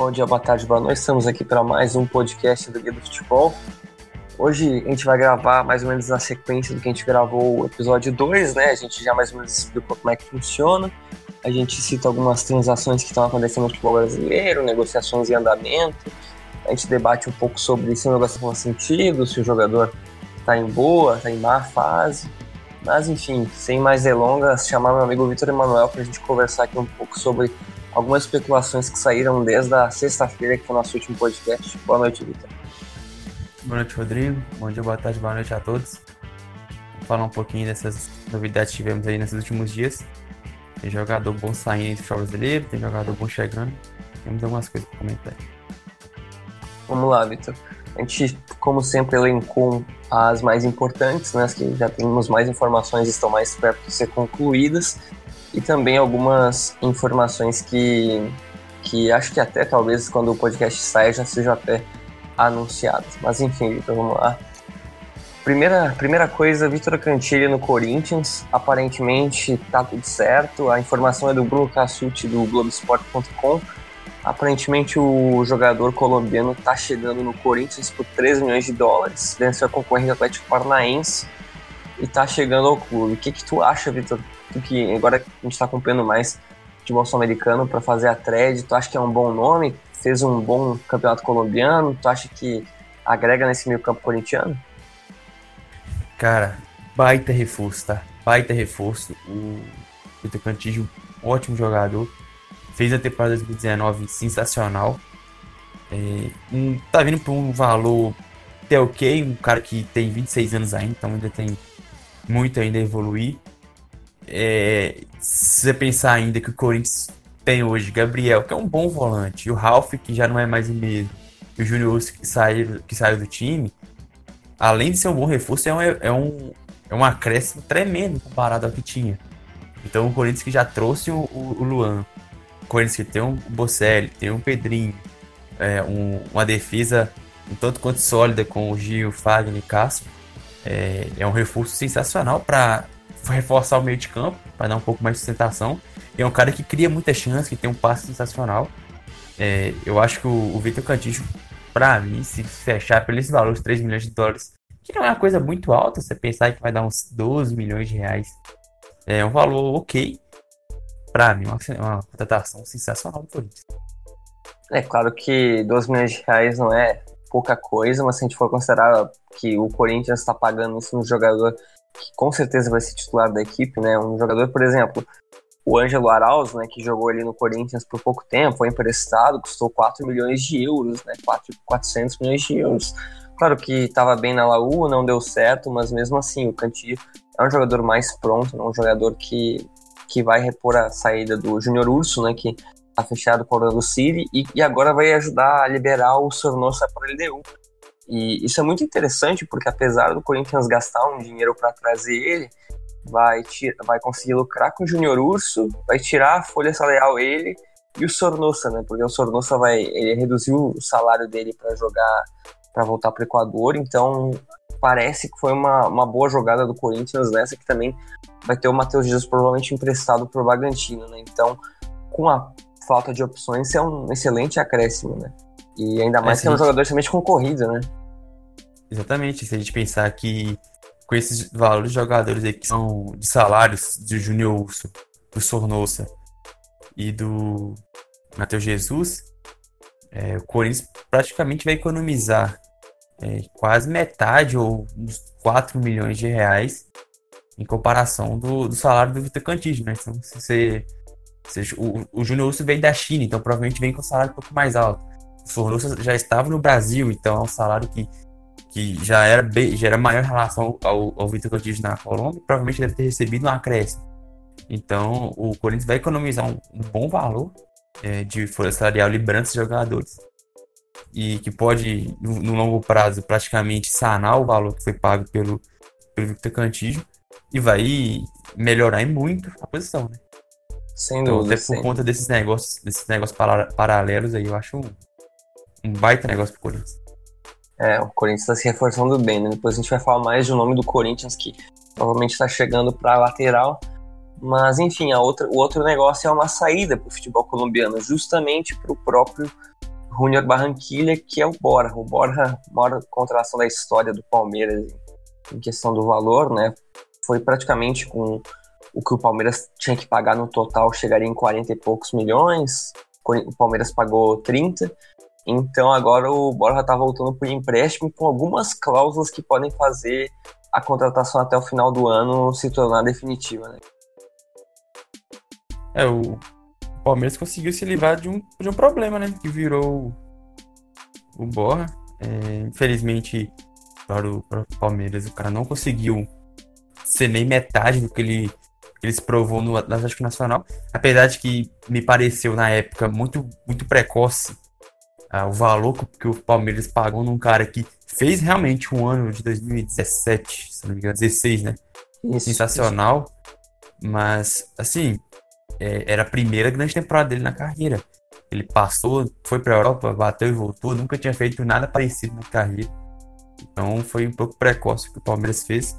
Bom dia, boa tarde, boa noite. Estamos aqui para mais um podcast do Guia do Futebol. Hoje a gente vai gravar mais ou menos na sequência do que a gente gravou o episódio 2, né? A gente já mais ou menos explicou como é que funciona. A gente cita algumas transações que estão acontecendo no futebol brasileiro, negociações em andamento. A gente debate um pouco sobre se o negócio faz sentido, se o jogador está em boa, está em má fase. Mas enfim, sem mais delongas, chamar meu amigo Vitor Emanuel para a gente conversar aqui um pouco sobre algumas especulações que saíram desde a sexta-feira, que foi o nosso último podcast. Boa noite, Vitor. Boa noite, Rodrigo. Bom dia, boa tarde, boa noite a todos. Vou falar um pouquinho dessas novidades que tivemos aí nesses últimos dias. Tem jogador bom saindo do futebol brasileiro, tem jogador bom chegando. Temos algumas coisas para comentar. Vamos lá, Vitor. A gente, como sempre, elencou as mais importantes, né, as que já temos mais informações e estão mais perto de ser concluídas e também algumas informações que, que acho que até talvez quando o podcast saia já sejam até anunciadas. Mas enfim, Vitor, vamos lá. Primeira, primeira coisa, Vitor Cantilha no Corinthians, aparentemente tá tudo certo. A informação é do Bruno Cassucci do Globoesporte.com. Aparentemente o jogador colombiano tá chegando no Corinthians por 3 milhões de dólares, venceu a concorrente Atlético Paranaense e tá chegando ao clube. O que, que tu acha, Vitor, que agora a gente está acompanhando mais futebol sul-americano para fazer a thread, tu acha que é um bom nome? Fez um bom campeonato colombiano? Tu acha que agrega nesse meio campo corintiano? Cara, baita reforço, tá? Baita reforço. O Cantillo, um ótimo jogador. Fez a temporada 2019 sensacional. É, um, tá vindo por um valor até ok, um cara que tem 26 anos ainda, então ainda tem muito ainda a evoluir. É, se você pensar ainda que o Corinthians tem hoje Gabriel, que é um bom volante, e o Ralph, que já não é mais o mesmo, e o Júnior que saiu, que saiu do time, além de ser um bom reforço, é um, é um, é um acréscimo tremendo comparado ao que tinha. Então o Corinthians que já trouxe o, o, o Luan, o Corinthians que tem um Bocelli, tem um Pedrinho, é, um, uma defesa um tanto quanto sólida com o Gil, Fagner e Cássio, é, é um reforço sensacional para reforçar o meio de campo, para dar um pouco mais de sustentação. E é um cara que cria muita chance, que tem um passe sensacional. É, eu acho que o, o Vitor Cantillo, para mim, se fechar pelo esse valor de 3 milhões de dólares, que não é uma coisa muito alta, você pensar que vai dar uns 12 milhões de reais, é um valor ok. Para mim, uma, uma contratação sensacional do Corinthians. É claro que 12 milhões de reais não é pouca coisa, mas se a gente for considerar que o Corinthians está pagando isso no jogador que com certeza vai ser titular da equipe, né? Um jogador, por exemplo, o Ângelo Arauz, né, que jogou ali no Corinthians por pouco tempo, foi emprestado, custou 4 milhões de euros, né? 4, 400 milhões de euros. Claro que estava bem na Laú, não deu certo, mas mesmo assim, o Cantillo é um jogador mais pronto, né? um jogador que, que vai repor a saída do Júnior Urso, né, que tá fechado com o Orlando City, e, e agora vai ajudar a liberar o Sornosa para o LDU. E isso é muito interessante porque apesar do Corinthians gastar um dinheiro para trazer ele, vai, vai conseguir lucrar com o Júnior Urso, vai tirar a folha salarial ele e o Sornosa, né? Porque o Sornosa vai ele reduziu o salário dele para jogar, para voltar para o Equador, então parece que foi uma, uma boa jogada do Corinthians nessa que também vai ter o Matheus Dias provavelmente emprestado para o Bragantino, né? Então, com a falta de opções, é um excelente acréscimo, né? E ainda mais é, que é um jogador extremamente concorrido, né? Exatamente, se a gente pensar que com esses valores de jogadores aí que são de salários de Júnior Urso, do Sornosa e do Matheus Jesus, é, o Corinthians praticamente vai economizar é, quase metade ou uns 4 milhões de reais em comparação do, do salário do Vitor Cantígio, né? Então, se você, o, o Júnior Urso vem da China, então provavelmente vem com um salário um pouco mais alto. O Sornosa já estava no Brasil, então é um salário que que já era, bem, já era maior em relação ao, ao Vitor na Colômbia, provavelmente deve ter recebido um acréscimo. Então, o Corinthians vai economizar um, um bom valor é, de folha salarial liberando esses jogadores. E que pode, no, no, longo prazo, praticamente sanar o valor que foi pago pelo, pelo Victor Cantillo e vai melhorar muito a posição, né? Sem então, dúvida. Até por conta desses negócios, desses negócios paralelos aí, eu acho um, um baita negócio pro Corinthians. É, o Corinthians está se reforçando bem, né? Depois a gente vai falar mais do nome do Corinthians, que provavelmente está chegando para a lateral. Mas, enfim, a outra, o outro negócio é uma saída para o futebol colombiano, justamente para o próprio Junior Barranquilha, que é o Bora. O Bora, maior contratação da história do Palmeiras em questão do valor, né? Foi praticamente com o que o Palmeiras tinha que pagar no total, chegaria em 40 e poucos milhões. O Palmeiras pagou 30. Então agora o Borja está voltando por empréstimo com algumas cláusulas que podem fazer a contratação até o final do ano se tornar definitiva, né? É, o Palmeiras conseguiu se livrar de um, de um problema, né? Que virou o Borja. É, infelizmente, para o, para o Palmeiras, o cara não conseguiu ser nem metade do que ele, que ele se provou no Atlético Nacional. Apesar de que me pareceu, na época, muito, muito precoce ah, o valor que o Palmeiras pagou num cara que fez realmente um ano de 2017, se não me engano, 16, né? Isso, Sensacional. Isso. Mas, assim, é, era a primeira grande temporada dele na carreira. Ele passou, foi pra Europa, bateu e voltou, nunca tinha feito nada parecido na carreira. Então foi um pouco precoce o que o Palmeiras fez.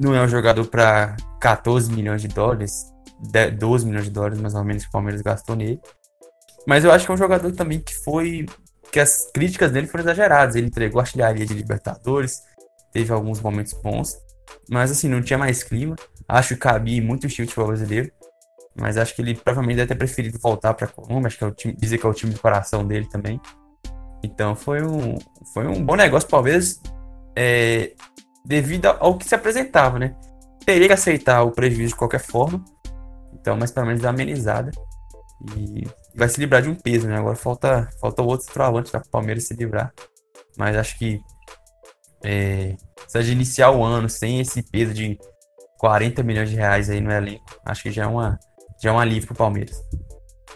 Não é um jogador para 14 milhões de dólares, 12 milhões de dólares mais ou menos que o Palmeiras gastou nele. Mas eu acho que é um jogador também que foi que as críticas dele foram exageradas. Ele entregou artilharia de Libertadores, teve alguns momentos bons, mas assim, não tinha mais clima. Acho que cabia muito o estilo de futebol brasileiro, mas acho que ele provavelmente deve ter preferido voltar para a Colômbia, acho que é o time, dizer que é o time de coração dele também. Então foi um, foi um bom negócio, talvez, é, devido ao que se apresentava, né? Teria que aceitar o prejuízo de qualquer forma, então, mas pelo menos dar amenizada. E vai se livrar de um peso, né? Agora falta, falta outro travante para o Palmeiras se livrar. Mas acho que é, se de iniciar o ano sem esse peso de 40 milhões de reais aí no elenco, acho que já é, uma, já é um alívio para o Palmeiras.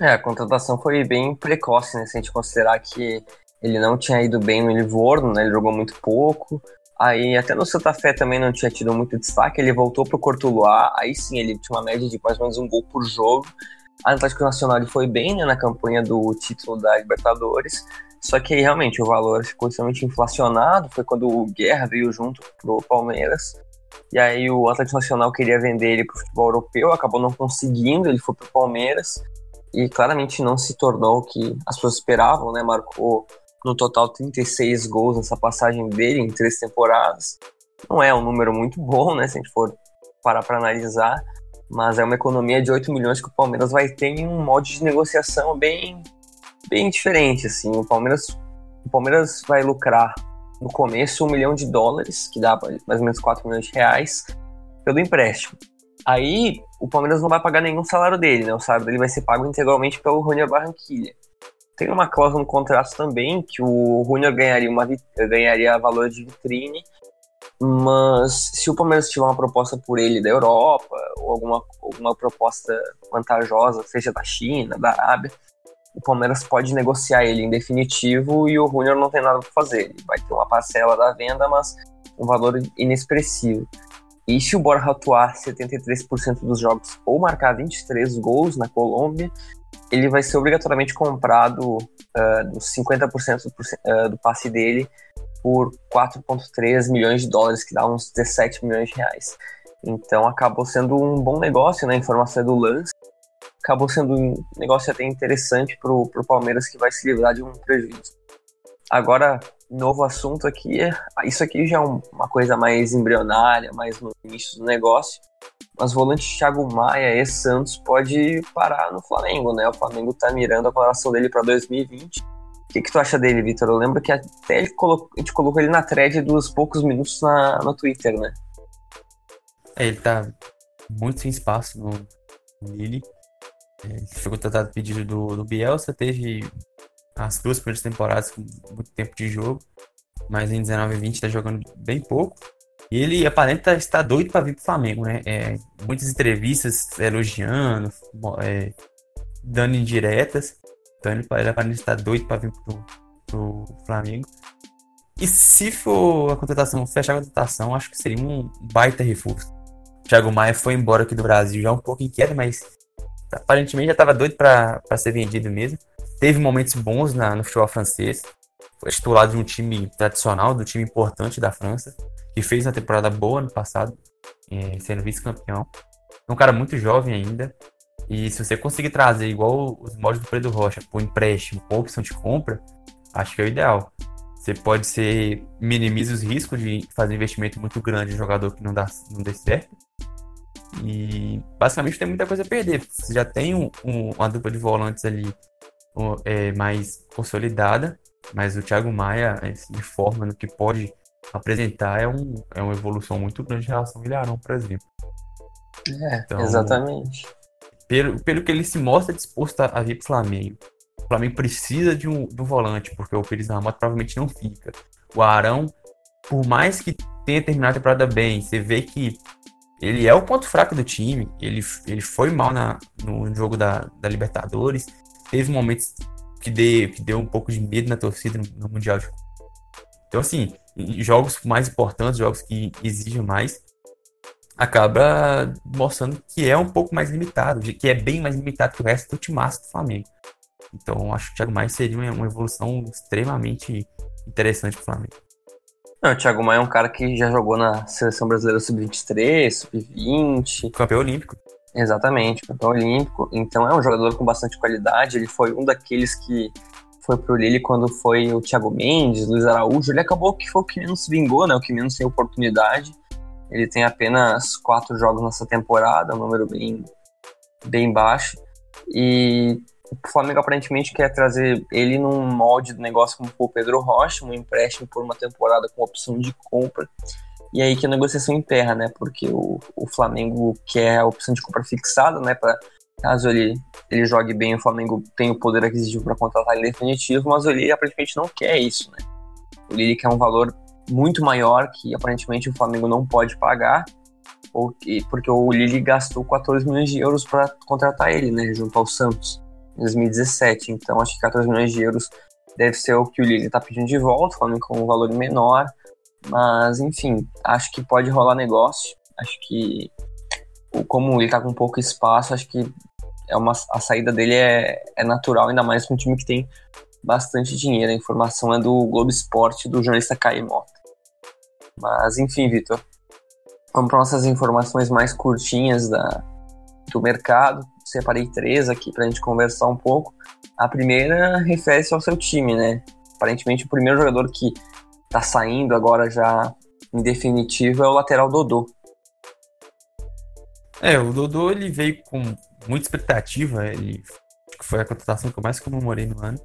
É, a contratação foi bem precoce, né? Se a gente considerar que ele não tinha ido bem no Livorno, né? Ele jogou muito pouco. Aí até no Santa Fé também não tinha tido muito destaque. Ele voltou pro Cortuluá. Aí sim, ele tinha uma média de mais ou menos um gol por jogo. A Atlético Nacional foi bem né, na campanha do título da Libertadores, só que aí, realmente o valor ficou extremamente inflacionado. Foi quando o Guerra veio junto pro Palmeiras. E aí o Atlético Nacional queria vender ele pro futebol europeu, acabou não conseguindo, ele foi pro Palmeiras. E claramente não se tornou o que as pessoas esperavam, né? Marcou no total 36 gols nessa passagem dele em três temporadas. Não é um número muito bom, né? Se a gente for parar para analisar mas é uma economia de 8 milhões que o Palmeiras vai ter em um modo de negociação bem, bem diferente. Assim. O, Palmeiras, o Palmeiras vai lucrar no começo um milhão de dólares, que dá mais ou menos 4 milhões de reais, pelo empréstimo. Aí o Palmeiras não vai pagar nenhum salário dele, né? O salário dele vai ser pago integralmente pelo Junior Barranquilha. Tem uma cláusula no contrato também que o Junior ganharia, uma, ganharia valor de vitrine mas se o Palmeiras tiver uma proposta por ele da Europa, ou alguma, alguma proposta vantajosa, seja da China, da Arábia, o Palmeiras pode negociar ele em definitivo e o Júnior não tem nada para fazer. Ele vai ter uma parcela da venda, mas um valor inexpressivo. E se o Borja atuar 73% dos jogos ou marcar 23 gols na Colômbia, ele vai ser obrigatoriamente comprado uh, dos 50% do, uh, do passe dele por 4,3 milhões de dólares, que dá uns 17 milhões de reais. Então acabou sendo um bom negócio, né? Informação é do lance. Acabou sendo um negócio até interessante para o Palmeiras que vai se livrar de um prejuízo. Agora, novo assunto aqui, isso aqui já é uma coisa mais embrionária, mais no início do negócio. Mas volante Thiago Maia e Santos pode parar no Flamengo, né? O Flamengo está mirando a colocação dele para 2020 o que, que tu acha dele, Vitor? Eu lembro que até ele a gente colocou ele na thread dos poucos minutos na, no Twitter, né? É, ele tá muito sem espaço no, no Lille. É, ele foi contratado pedido do, do Bielsa, teve as duas primeiras temporadas com muito tempo de jogo, mas em 19 e 20 tá jogando bem pouco. E ele aparenta estar doido para vir pro Flamengo, né? É, muitas entrevistas elogiando, é, dando indiretas. Então ele, ele aparentemente está doido para vir pro, pro Flamengo. E se for a contratação, fechar a contratação, acho que seria um baita reforço. Thiago Maia foi embora aqui do Brasil já um pouco inquieto, mas aparentemente já estava doido para ser vendido mesmo. Teve momentos bons na, no futebol francês. Foi titular de um time tradicional, do time importante da França, que fez uma temporada boa no passado, é, sendo vice-campeão. É um cara muito jovem ainda. E se você conseguir trazer igual os moldes do Pedro Rocha por empréstimo com opção de compra, acho que é o ideal. Você pode ser minimiza os riscos de fazer investimento muito grande em jogador que não dá não dê certo. E basicamente tem muita coisa a perder. Você já tem um, um, uma dupla de volantes ali um, é, mais consolidada, mas o Thiago Maia se forma no que pode apresentar é, um, é uma evolução muito grande em relação ao Ilharão, por exemplo. É, então, exatamente. Pelo, pelo que ele se mostra disposto a, vir para o Flamengo. O Flamengo precisa de um, de um volante, porque o Pires Ramalho provavelmente não fica. O Arão, por mais que tenha terminado a temporada bem, você vê que ele é o ponto fraco do time. Ele, ele foi mal na, no jogo da, da Libertadores. Teve momentos que deu, que deu um pouco de medo na torcida no, no Mundial. Então, assim, jogos mais importantes, jogos que exigem mais, acaba mostrando que é um pouco mais limitado, que é bem mais limitado que o resto do timaço do Flamengo. Então, acho que o Thiago Maia seria uma evolução extremamente interessante para o Flamengo. Não, o Thiago Maia é um cara que já jogou na seleção brasileira sub-23, sub-20. Campeão olímpico. Exatamente, campeão olímpico. Então é um jogador com bastante qualidade. Ele foi um daqueles que foi pro Lille quando foi o Thiago Mendes, Luiz Araújo. Ele acabou que foi o que menos vingou, né? O que menos tem oportunidade. Ele tem apenas quatro jogos nessa temporada, um número bem, bem baixo. E o Flamengo aparentemente quer trazer ele num molde do negócio como foi o Pedro Rocha, um empréstimo por uma temporada com opção de compra. E aí que a negociação emperra, né? Porque o, o Flamengo quer a opção de compra fixada, né? Para caso ele, ele jogue bem, o Flamengo tem o poder aquisitivo para contratar ele definitivo, mas o Lille aparentemente não quer isso, né? O Lille quer um valor muito maior que aparentemente o Flamengo não pode pagar, ou, porque o Lille gastou 14 milhões de euros para contratar ele, né? Junto ao Santos em 2017. Então acho que 14 milhões de euros deve ser o que o Lille está pedindo de volta, falando com um valor menor. Mas, enfim, acho que pode rolar negócio. Acho que, como ele está com pouco espaço, acho que é uma, a saída dele é, é natural, ainda mais com um time que tem bastante dinheiro. A informação é do Globo Esporte, do jornalista Caio Mota. Mas, enfim, Vitor, vamos para nossas informações mais curtinhas da, do mercado separei três aqui para a gente conversar um pouco. A primeira refere-se ao seu time, né? Aparentemente, o primeiro jogador que está saindo agora já em definitivo é o lateral Dodô. É, o Dodô ele veio com muita expectativa, ele foi a contratação que eu mais comemorei no ano.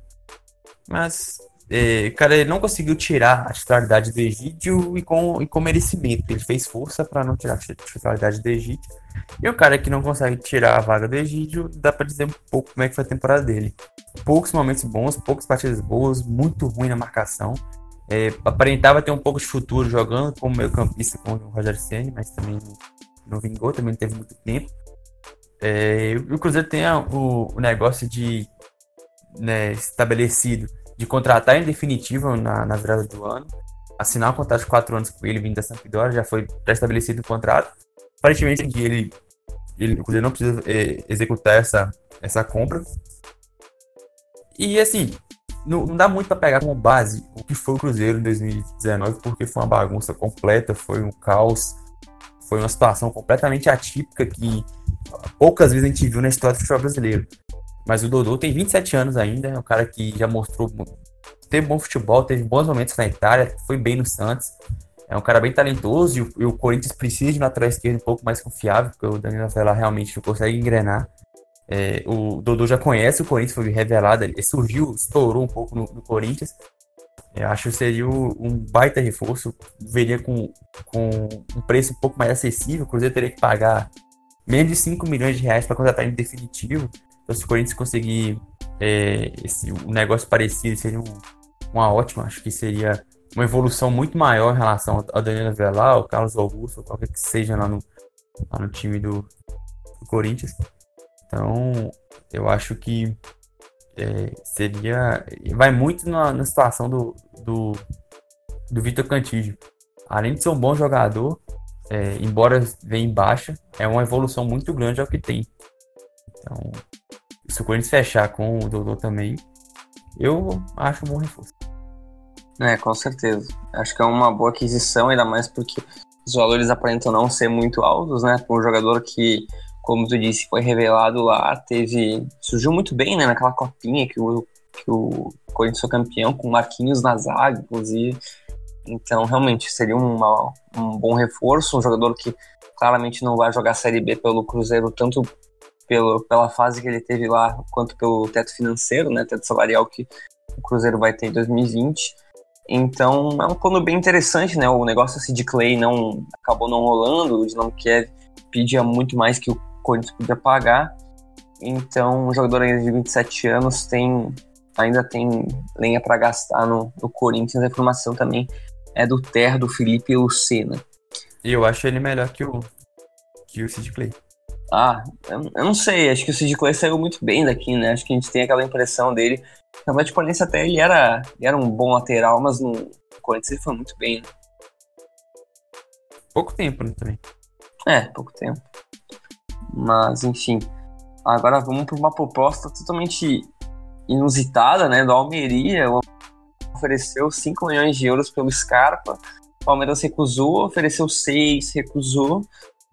Mas é, cara, ele não conseguiu tirar a titularidade do Egídio e com, e com merecimento. Ele fez força para não tirar a titularidade do Egídio. E o cara que não consegue tirar a vaga do Egídio, dá para dizer um pouco como é que foi a temporada dele. Poucos momentos bons, poucas partidas boas, muito ruim na marcação. É, aparentava ter um pouco de futuro jogando como meio campista com o Roger Senna, mas também não, vingou, também não teve muito tempo. É, o Cruzeiro tem o, o negócio de né, estabelecido de contratar em definitivo na, na virada do ano, assinar um contrato de quatro anos com ele vindo da Sampdoria, já foi pré-estabelecido o contrato. Aparentemente, ele, ele, ele não precisa é, executar essa, essa compra. E assim, não, não dá muito para pegar como base o que foi o Cruzeiro em 2019, porque foi uma bagunça completa, foi um caos, foi uma situação completamente atípica que poucas vezes a gente viu na história do futebol brasileiro. Mas o Dodô tem 27 anos ainda, é um cara que já mostrou. Teve bom futebol, teve bons momentos na Itália, foi bem no Santos. É um cara bem talentoso e o, e o Corinthians precisa de um lateral esquerdo um pouco mais confiável, porque o Danilo Vela realmente não consegue engrenar. É, o Dodô já conhece o Corinthians, foi revelado, ele surgiu, estourou um pouco no, no Corinthians. Eu acho que seria um baita reforço, veria com, com um preço um pouco mais acessível. O Cruzeiro teria que pagar menos de 5 milhões de reais para contratar em definitivo. Então, se o Corinthians conseguir é, esse, um negócio parecido, seria um, uma ótima. Acho que seria uma evolução muito maior em relação ao Danilo Velar, ao Carlos Augusto, qualquer que seja lá no, lá no time do, do Corinthians. Então, eu acho que é, seria. Vai muito na, na situação do, do, do Vitor Cantígio. Além de ser um bom jogador, é, embora venha em baixa, é uma evolução muito grande ao que tem. Então, se o Corinthians fechar com o Dodô também, eu acho um bom reforço. É, com certeza. Acho que é uma boa aquisição, ainda mais porque os valores aparentam não ser muito altos, né? Um jogador que, como tu disse, foi revelado lá, teve. surgiu muito bem, né? Naquela copinha que o que o Corinthians foi campeão, com Marquinhos na zaga, inclusive. Então, realmente, seria uma, um bom reforço, um jogador que claramente não vai jogar Série B pelo Cruzeiro, tanto pelo, pela fase que ele teve lá, quanto pelo teto financeiro, né, teto salarial que o Cruzeiro vai ter em 2020. Então, é um plano bem interessante, né, o negócio assim de Clay não acabou não rolando, o Dinamo Kiev pedia muito mais que o Corinthians podia pagar, então, um jogador ainda de 27 anos tem ainda tem lenha para gastar no, no, Corinthians. A informação também é do Ter, do Felipe Lucena. E eu acho ele melhor que o, que o Sid Clay. Ah, eu, eu, não sei. Acho que o Sid Clay saiu muito bem daqui, né? Acho que a gente tem aquela impressão dele. Na verdade, o até ele era, ele era um bom lateral, mas no Corinthians ele foi muito bem, né? Pouco tempo, né, também. É, pouco tempo. Mas, enfim. Agora vamos para uma proposta totalmente inusitada, né? Do Almeria. Ofereceu 5 milhões de euros pelo Scarpa. O Palmeiras recusou, ofereceu 6, recusou.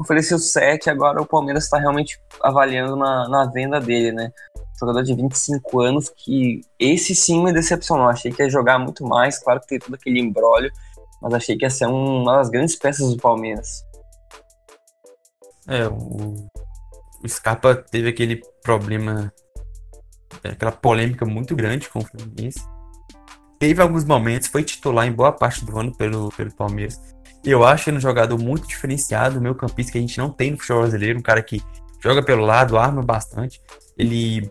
Ofereceu 7, agora o Palmeiras está realmente avaliando na, na venda dele, né? Jogador de 25 anos que esse sim me decepcionou. Achei que ia jogar muito mais, claro que tem todo aquele embrólio, mas achei que ia ser uma das grandes peças do Palmeiras. É, o o Scarpa teve aquele problema, aquela polêmica muito grande com o Fluminense. Teve alguns momentos, foi titular em boa parte do ano pelo, pelo Palmeiras. Eu acho ele um jogador muito diferenciado, meu campista que a gente não tem no futebol brasileiro, um cara que joga pelo lado, arma bastante. Ele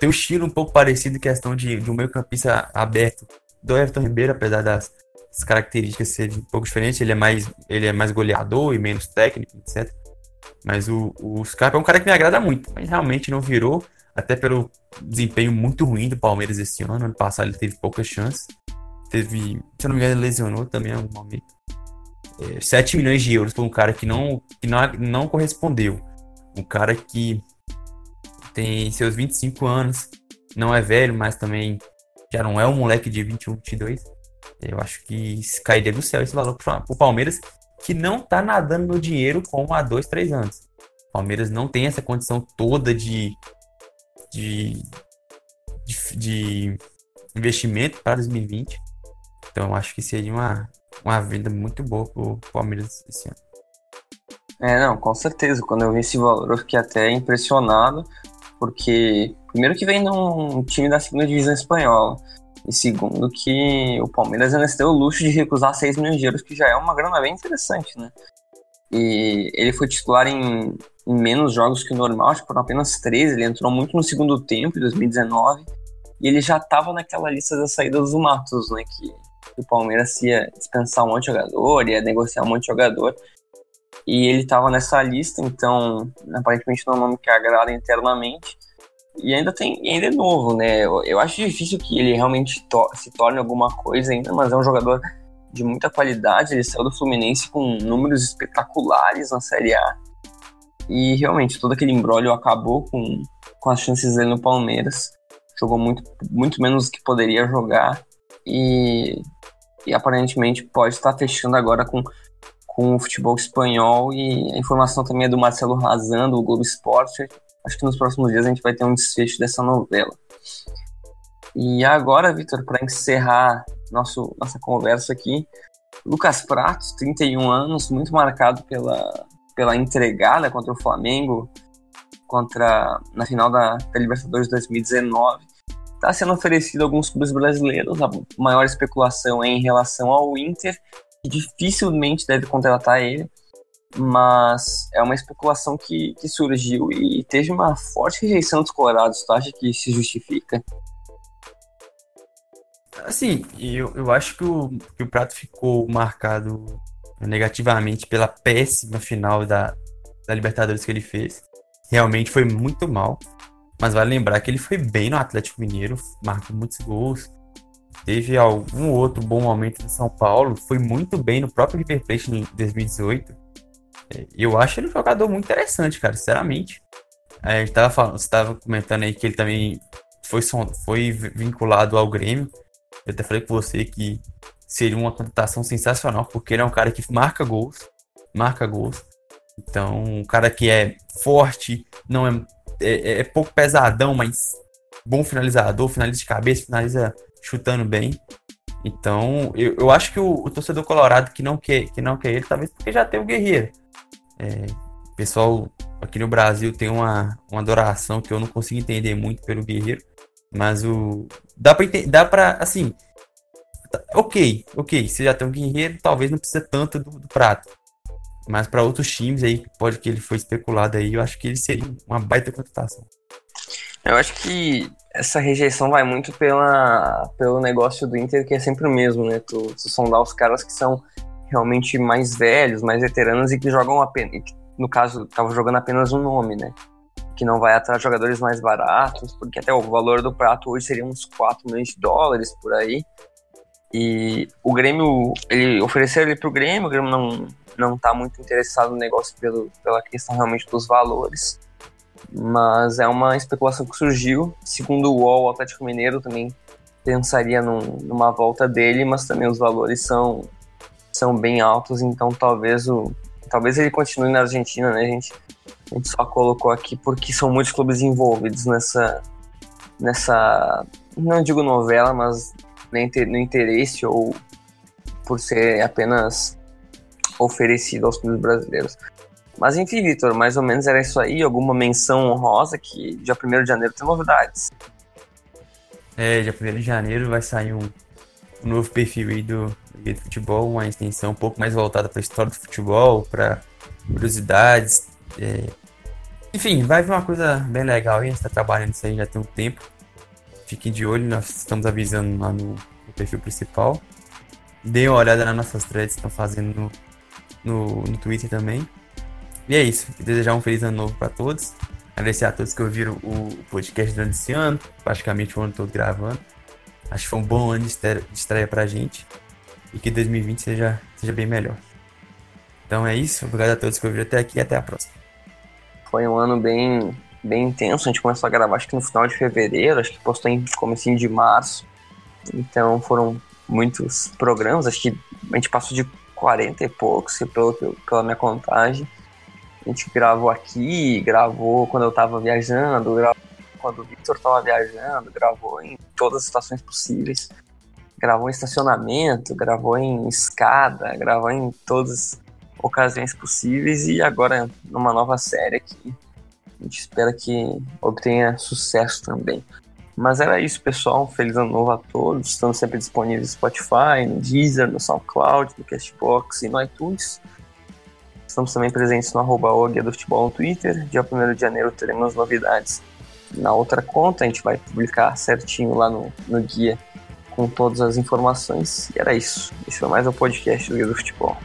tem um estilo um pouco parecido em questão de, de um meio campista aberto do Everton Ribeiro, apesar das, das características serem um pouco diferentes. Ele é mais, ele é mais goleador e menos técnico, etc. Mas o, o Scarpa é um cara que me agrada muito, mas realmente não virou, até pelo desempenho muito ruim do Palmeiras esse ano. Ano passado ele teve poucas chances. Teve, se eu não me engano, ele lesionou também em algum momento. É, 7 milhões de euros por um cara que não, que não, não correspondeu. Um cara que tem seus 25 anos, não é velho, mas também já não é um moleque de 21, 22. Eu acho que cairia do céu esse valor para o Palmeiras, que não tá nadando no dinheiro como há dois, três anos. O Palmeiras não tem essa condição toda de, de, de, de investimento para 2020. Então eu acho que seria uma, uma venda muito boa pro Palmeiras esse ano. É, não, com certeza. Quando eu vi esse valor, eu fiquei até impressionado, porque primeiro que vem de um time da segunda divisão espanhola. E segundo, que o Palmeiras ainda se deu o luxo de recusar 6 milhões de euros, que já é uma grana bem interessante, né? E ele foi titular em, em menos jogos que o normal, acho que por apenas 13. Ele entrou muito no segundo tempo, em 2019. E ele já estava naquela lista das saídas do Matos, né? Que o Palmeiras ia dispensar um monte de jogador, ia negociar um monte de jogador. E ele estava nessa lista, então aparentemente não é um nome que agrada internamente. E ainda tem, ainda é novo, né? Eu, eu acho difícil que ele realmente to se torne alguma coisa ainda, mas é um jogador de muita qualidade. Ele saiu do Fluminense com números espetaculares na Série A. E realmente todo aquele embrólio acabou com, com as chances dele no Palmeiras. Jogou muito, muito menos do que poderia jogar. E, e aparentemente pode estar fechando agora com, com o futebol espanhol. E a informação também é do Marcelo Razan, do Globo Esporte, acho que nos próximos dias a gente vai ter um desfecho dessa novela. E agora, Vitor, para encerrar nosso, nossa conversa aqui, Lucas Pratos, 31 anos, muito marcado pela, pela entregada contra o Flamengo, contra na final da, da Libertadores 2019. Está sendo oferecido a alguns clubes brasileiros. A maior especulação é em relação ao Inter, que dificilmente deve contratar ele mas é uma especulação que, que surgiu e teve uma forte rejeição dos colorados. Tu acha que se justifica? Assim, eu, eu acho que o, que o Prato ficou marcado negativamente pela péssima final da, da Libertadores que ele fez. Realmente foi muito mal. Mas vale lembrar que ele foi bem no Atlético Mineiro, marcou muitos gols. Teve algum outro bom momento no São Paulo, foi muito bem no próprio River Plate em 2018 eu acho ele um jogador muito interessante, cara, sinceramente. É, a gente tava falando, você tava comentando aí que ele também foi, foi vinculado ao Grêmio. Eu até falei com você que seria uma contratação sensacional, porque ele é um cara que marca gols, marca gols. Então, um cara que é forte, não é, é, é pouco pesadão, mas bom finalizador, finaliza de cabeça, finaliza chutando bem. Então, eu, eu acho que o, o, torcedor colorado que não, quer, que não quer ele, talvez porque já tem o Guerreiro. É, o pessoal aqui no Brasil tem uma, uma adoração que eu não consigo entender muito pelo Guerreiro. Mas o. Dá pra, dá pra assim. Tá, ok, ok. Você já tem um Guerreiro, talvez não precisa tanto do, do prato. Mas para outros times aí, pode que ele foi especulado aí, eu acho que ele seria uma baita contratação. Eu acho que essa rejeição vai muito pela, pelo negócio do Inter, que é sempre o mesmo, né? Tu, tu sondar os caras que são realmente mais velhos, mais veteranos e que jogam apenas. No caso, tava jogando apenas um nome, né? Que não vai atrás de jogadores mais baratos, porque até o valor do prato hoje seria uns 4 milhões de dólares por aí. E o Grêmio, ele ofereceu ele pro Grêmio, o Grêmio não, não tá muito interessado no negócio pelo, pela questão realmente dos valores. Mas é uma especulação que surgiu. Segundo o UOL, o Atlético Mineiro também pensaria num, numa volta dele, mas também os valores são, são bem altos, então talvez o talvez ele continue na Argentina, né? Gente, a gente só colocou aqui porque são muitos clubes envolvidos nessa nessa não digo novela, mas no interesse ou por ser apenas oferecido aos clubes brasileiros. Mas enfim, Vitor, mais ou menos era isso aí. Alguma menção honrosa que dia 1 de janeiro tem novidades. É, dia 1 de janeiro vai sair um, um novo perfil aí do, do Futebol, uma extensão um pouco mais voltada para a história do futebol, para curiosidades. É... Enfim, vai vir uma coisa bem legal aí. A gente está trabalhando isso aí já tem um tempo. Fiquem de olho, nós estamos avisando lá no, no perfil principal. Deem uma olhada nas nossas threads que estão fazendo no, no, no Twitter também. E é isso. Desejar um feliz ano novo para todos. Agradecer a todos que ouviram o podcast durante esse ano, praticamente o ano todo gravando. Acho que foi um bom ano de estreia, estreia pra gente. E que 2020 seja, seja bem melhor. Então é isso. Obrigado a todos que ouviram até aqui e até a próxima. Foi um ano bem, bem intenso. A gente começou a gravar acho que no final de fevereiro, acho que postou em comecinho de março. Então foram muitos programas. Acho que a gente passou de 40 e poucos, pelo, pela minha contagem. A gente gravou aqui, gravou quando eu tava viajando, gravou quando o Victor tava viajando, gravou em todas as situações possíveis. Gravou em estacionamento, gravou em escada, gravou em todas as ocasiões possíveis e agora numa nova série que a gente espera que obtenha sucesso também. Mas era isso, pessoal. Feliz ano novo a todos. Estamos sempre disponíveis no Spotify, no Deezer, no SoundCloud, no Castbox e no iTunes. Estamos também presentes no arroba do Futebol no Twitter. Dia 1 de janeiro teremos novidades na outra conta. A gente vai publicar certinho lá no, no guia com todas as informações. E era isso. Esse foi mais um podcast do Guia do Futebol.